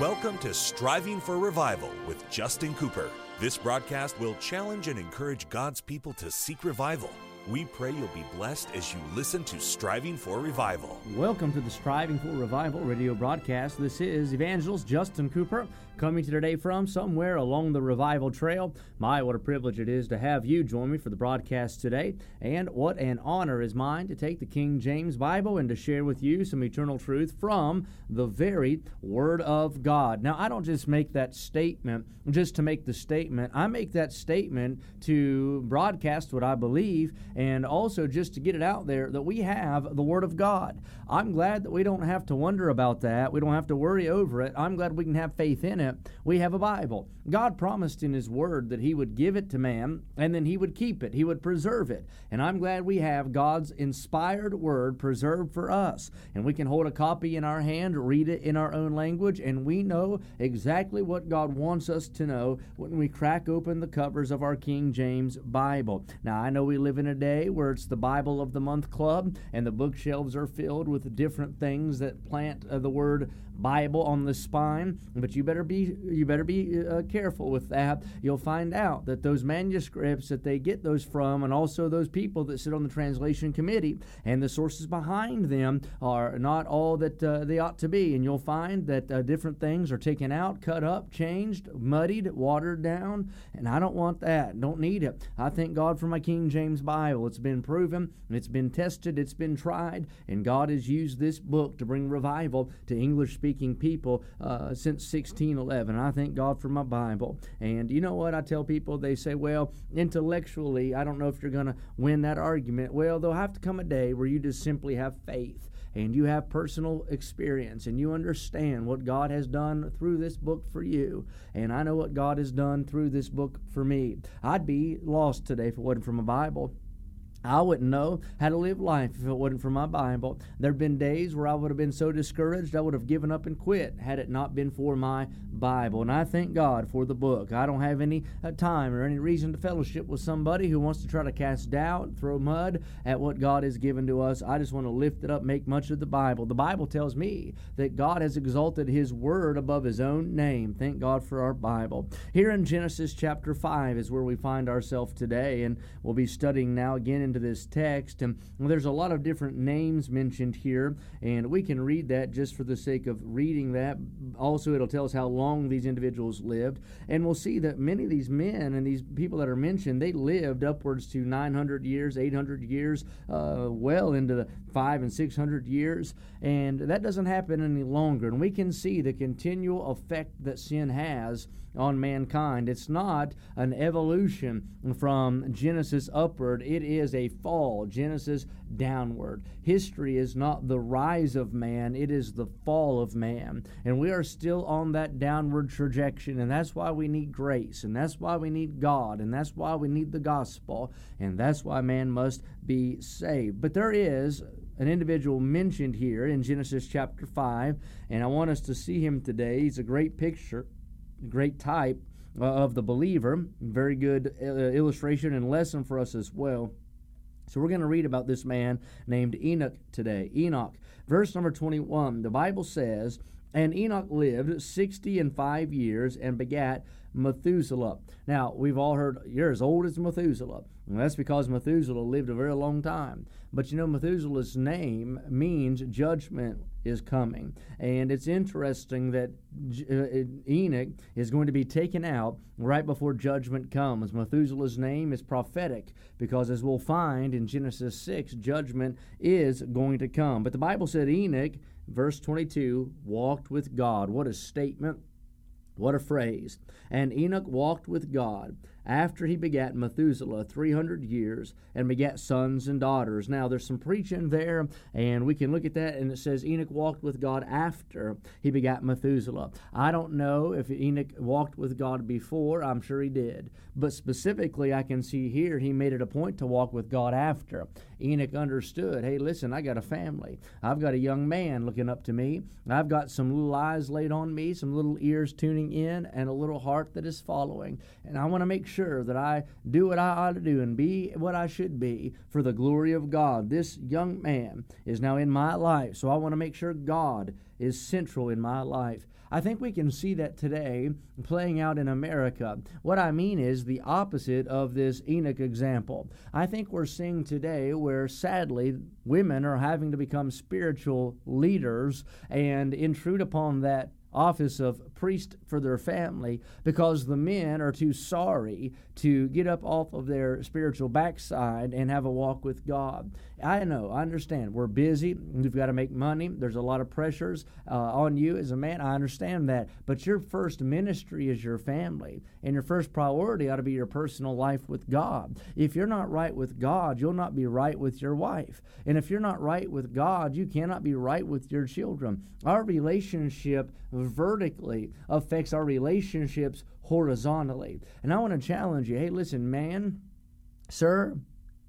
Welcome to Striving for Revival with Justin Cooper. This broadcast will challenge and encourage God's people to seek revival. We pray you'll be blessed as you listen to Striving for Revival. Welcome to the Striving for Revival radio broadcast. This is Evangelist Justin Cooper coming to today from somewhere along the revival trail. My, what a privilege it is to have you join me for the broadcast today. And what an honor is mine to take the King James Bible and to share with you some eternal truth from the very Word of God. Now, I don't just make that statement just to make the statement, I make that statement to broadcast what I believe and also just to get it out there that we have the Word of God. I'm glad that we don't have to wonder about that. We don't have to worry over it. I'm glad we can have faith in it. We have a Bible. God promised in His Word that He would give it to man and then He would keep it, He would preserve it. And I'm glad we have God's inspired Word preserved for us. And we can hold a copy in our hand, read it in our own language, and we know exactly what God wants us to know when we crack open the covers of our King James Bible. Now, I know we live in a day where it's the Bible of the Month Club, and the bookshelves are filled with different things that plant uh, the word Bible on the spine, but you better be you better be uh, careful with that. You'll find out that those manuscripts that they get those from, and also those people that sit on the translation committee and the sources behind them are not all that uh, they ought to be. And you'll find that uh, different things are taken out, cut up, changed, muddied, watered down, and I don't want that. Don't need it. I thank God for my King James Bible. It's been proven, it's been tested, it's been tried, and God has used this book to bring revival to English speaking people uh, since 1611. I thank God for my Bible. And you know what? I tell people, they say, well, intellectually, I don't know if you're going to win that argument. Well, there'll have to come a day where you just simply have faith and you have personal experience and you understand what God has done through this book for you. And I know what God has done through this book for me. I'd be lost today if it wasn't for my Bible. I wouldn't know how to live life if it wasn't for my Bible. There have been days where I would have been so discouraged I would have given up and quit had it not been for my Bible. And I thank God for the book. I don't have any uh, time or any reason to fellowship with somebody who wants to try to cast doubt, throw mud at what God has given to us. I just want to lift it up, make much of the Bible. The Bible tells me that God has exalted His Word above His own name. Thank God for our Bible. Here in Genesis chapter 5 is where we find ourselves today, and we'll be studying now again in into this text. And there's a lot of different names mentioned here, and we can read that just for the sake of reading that. Also, it'll tell us how long these individuals lived. And we'll see that many of these men and these people that are mentioned, they lived upwards to 900 years, 800 years, uh, well into the five and 600 years. And that doesn't happen any longer. And we can see the continual effect that sin has on mankind. It's not an evolution from Genesis upward, it is a fall, Genesis downward. History is not the rise of man, it is the fall of man. And we are still on that downward trajectory, and that's why we need grace, and that's why we need God, and that's why we need the gospel, and that's why man must be saved. But there is an individual mentioned here in Genesis chapter 5, and I want us to see him today. He's a great picture great type uh, of the believer. Very good uh, illustration and lesson for us as well. So we're going to read about this man named Enoch today. Enoch, verse number 21. The Bible says, And Enoch lived 60 and 5 years and begat Methuselah. Now, we've all heard, you're as old as Methuselah. And that's because Methuselah lived a very long time. But you know, Methuselah's name means judgment is coming. And it's interesting that uh, Enoch is going to be taken out right before judgment comes. Methuselah's name is prophetic because, as we'll find in Genesis 6, judgment is going to come. But the Bible said Enoch, verse 22, walked with God. What a statement! What a phrase. And Enoch walked with God after he begat Methuselah 300 years and begat sons and daughters. Now, there's some preaching there, and we can look at that, and it says Enoch walked with God after he begat Methuselah. I don't know if Enoch walked with God before, I'm sure he did. But specifically, I can see here he made it a point to walk with God after. Enoch understood hey, listen, I got a family. I've got a young man looking up to me. I've got some little eyes laid on me, some little ears tuning in, and a little heart that is following. And I want to make sure that I do what I ought to do and be what I should be for the glory of God. This young man is now in my life, so I want to make sure God is central in my life. I think we can see that today playing out in America. What I mean is the opposite of this Enoch example. I think we're seeing today where sadly women are having to become spiritual leaders and intrude upon that office of priest for their family because the men are too sorry to get up off of their spiritual backside and have a walk with God. I know, I understand. We're busy. We've got to make money. There's a lot of pressures uh, on you as a man. I understand that. But your first ministry is your family, and your first priority ought to be your personal life with God. If you're not right with God, you'll not be right with your wife. And if you're not right with God, you cannot be right with your children. Our relationship vertically affects our relationships horizontally. And I want to challenge you hey, listen, man, sir,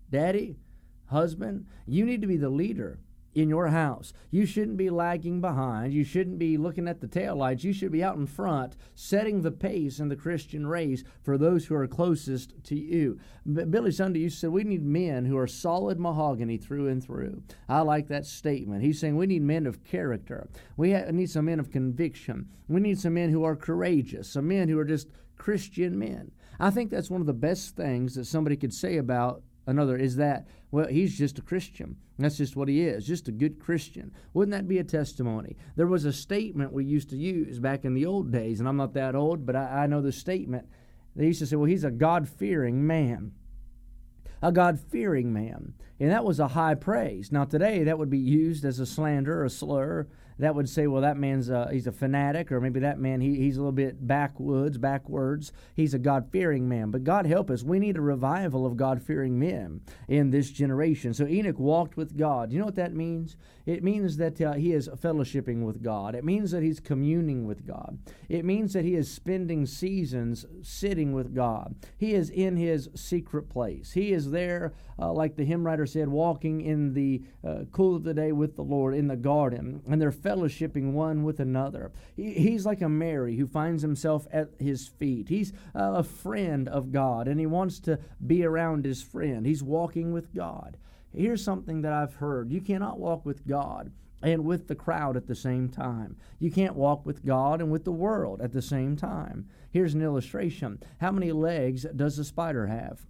daddy, husband, you need to be the leader in your house. You shouldn't be lagging behind. You shouldn't be looking at the taillights. You should be out in front, setting the pace in the Christian race for those who are closest to you. Billy Sunday to say, We need men who are solid mahogany through and through. I like that statement. He's saying we need men of character. We need some men of conviction. We need some men who are courageous, some men who are just Christian men. I think that's one of the best things that somebody could say about another is that, well, he's just a Christian. That's just what he is, just a good Christian. Wouldn't that be a testimony? There was a statement we used to use back in the old days, and I'm not that old, but I, I know the statement. They used to say, well, he's a God fearing man. A God fearing man. And that was a high praise. Now, today, that would be used as a slander, a slur, that would say, well, that man's a, he's a fanatic, or maybe that man he, he's a little bit backwoods, backwards. He's a God fearing man. But God help us, we need a revival of God fearing men in this generation. So Enoch walked with God. You know what that means? It means that uh, he is fellowshipping with God. It means that he's communing with God. It means that he is spending seasons sitting with God. He is in his secret place. He is there, uh, like the hymn writer said, walking in the uh, cool of the day with the Lord in the garden, and they're fellowshipping one with another. He, he's like a Mary who finds himself at his feet. He's uh, a friend of God, and he wants to be around his friend. He's walking with God. Here's something that I've heard you cannot walk with God and with the crowd at the same time. You can't walk with God and with the world at the same time. Here's an illustration. How many legs does a spider have?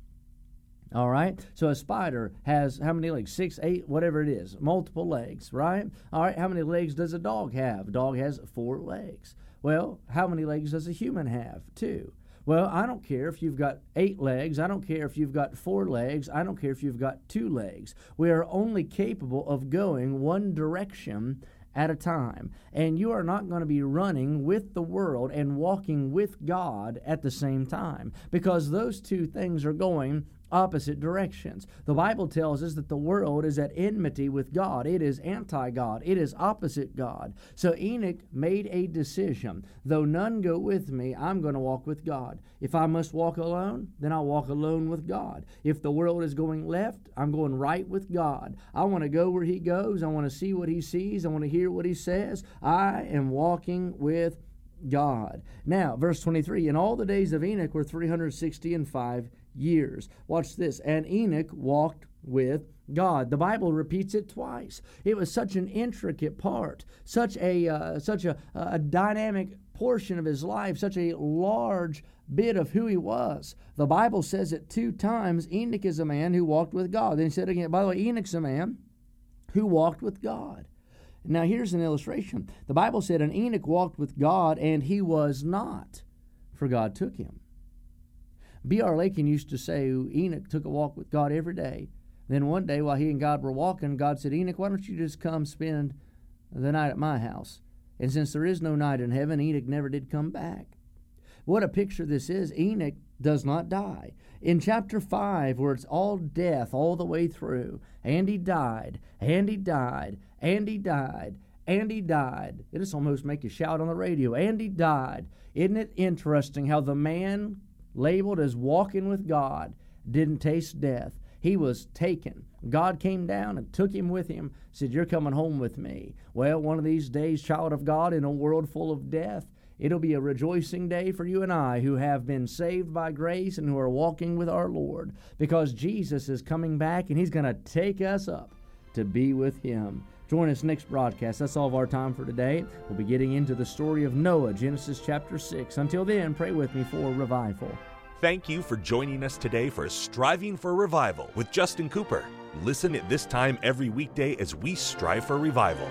All right. So a spider has how many legs? Six, eight, whatever it is. Multiple legs, right? All right. How many legs does a dog have? A dog has four legs. Well, how many legs does a human have? Two. Well, I don't care if you've got eight legs. I don't care if you've got four legs. I don't care if you've got two legs. We are only capable of going one direction at a time. And you are not going to be running with the world and walking with God at the same time because those two things are going opposite directions. The Bible tells us that the world is at enmity with God, it is anti God, it is opposite God. So Enoch made a decision though none go with me, I'm going to walk with God. If I must walk alone, then I'll walk alone with God. If the world is going left, I'm going right with God. I want to go where He goes, I want to see what He sees, I want to hear what He says. I am walking with God. Now, verse 23 In all the days of Enoch were 360 and five years. Watch this. And Enoch walked with God. The Bible repeats it twice. It was such an intricate part, such a uh, such a, a dynamic portion of his life, such a large bit of who he was. The Bible says it two times. Enoch is a man who walked with God. Then he said again, by the way, Enoch's a man who walked with God. Now here's an illustration. The Bible said, and Enoch walked with God, and he was not, for God took him. B.R. Lakin used to say Enoch took a walk with God every day. Then one day while he and God were walking, God said, Enoch, why don't you just come spend the night at my house? And since there is no night in heaven, Enoch never did come back. What a picture this is. Enoch does not die. In chapter 5, where it's all death all the way through, and he died, and he died, and he died, and he died. It just almost make you shout on the radio, and he died. Isn't it interesting how the man labeled as walking with God, didn't taste death. He was taken. God came down and took him with him, said, You're coming home with me. Well, one of these days, child of God, in a world full of death, It'll be a rejoicing day for you and I who have been saved by grace and who are walking with our Lord because Jesus is coming back and He's going to take us up to be with Him. Join us next broadcast. That's all of our time for today. We'll be getting into the story of Noah, Genesis chapter 6. Until then, pray with me for revival. Thank you for joining us today for Striving for Revival with Justin Cooper. Listen at this time every weekday as we strive for revival.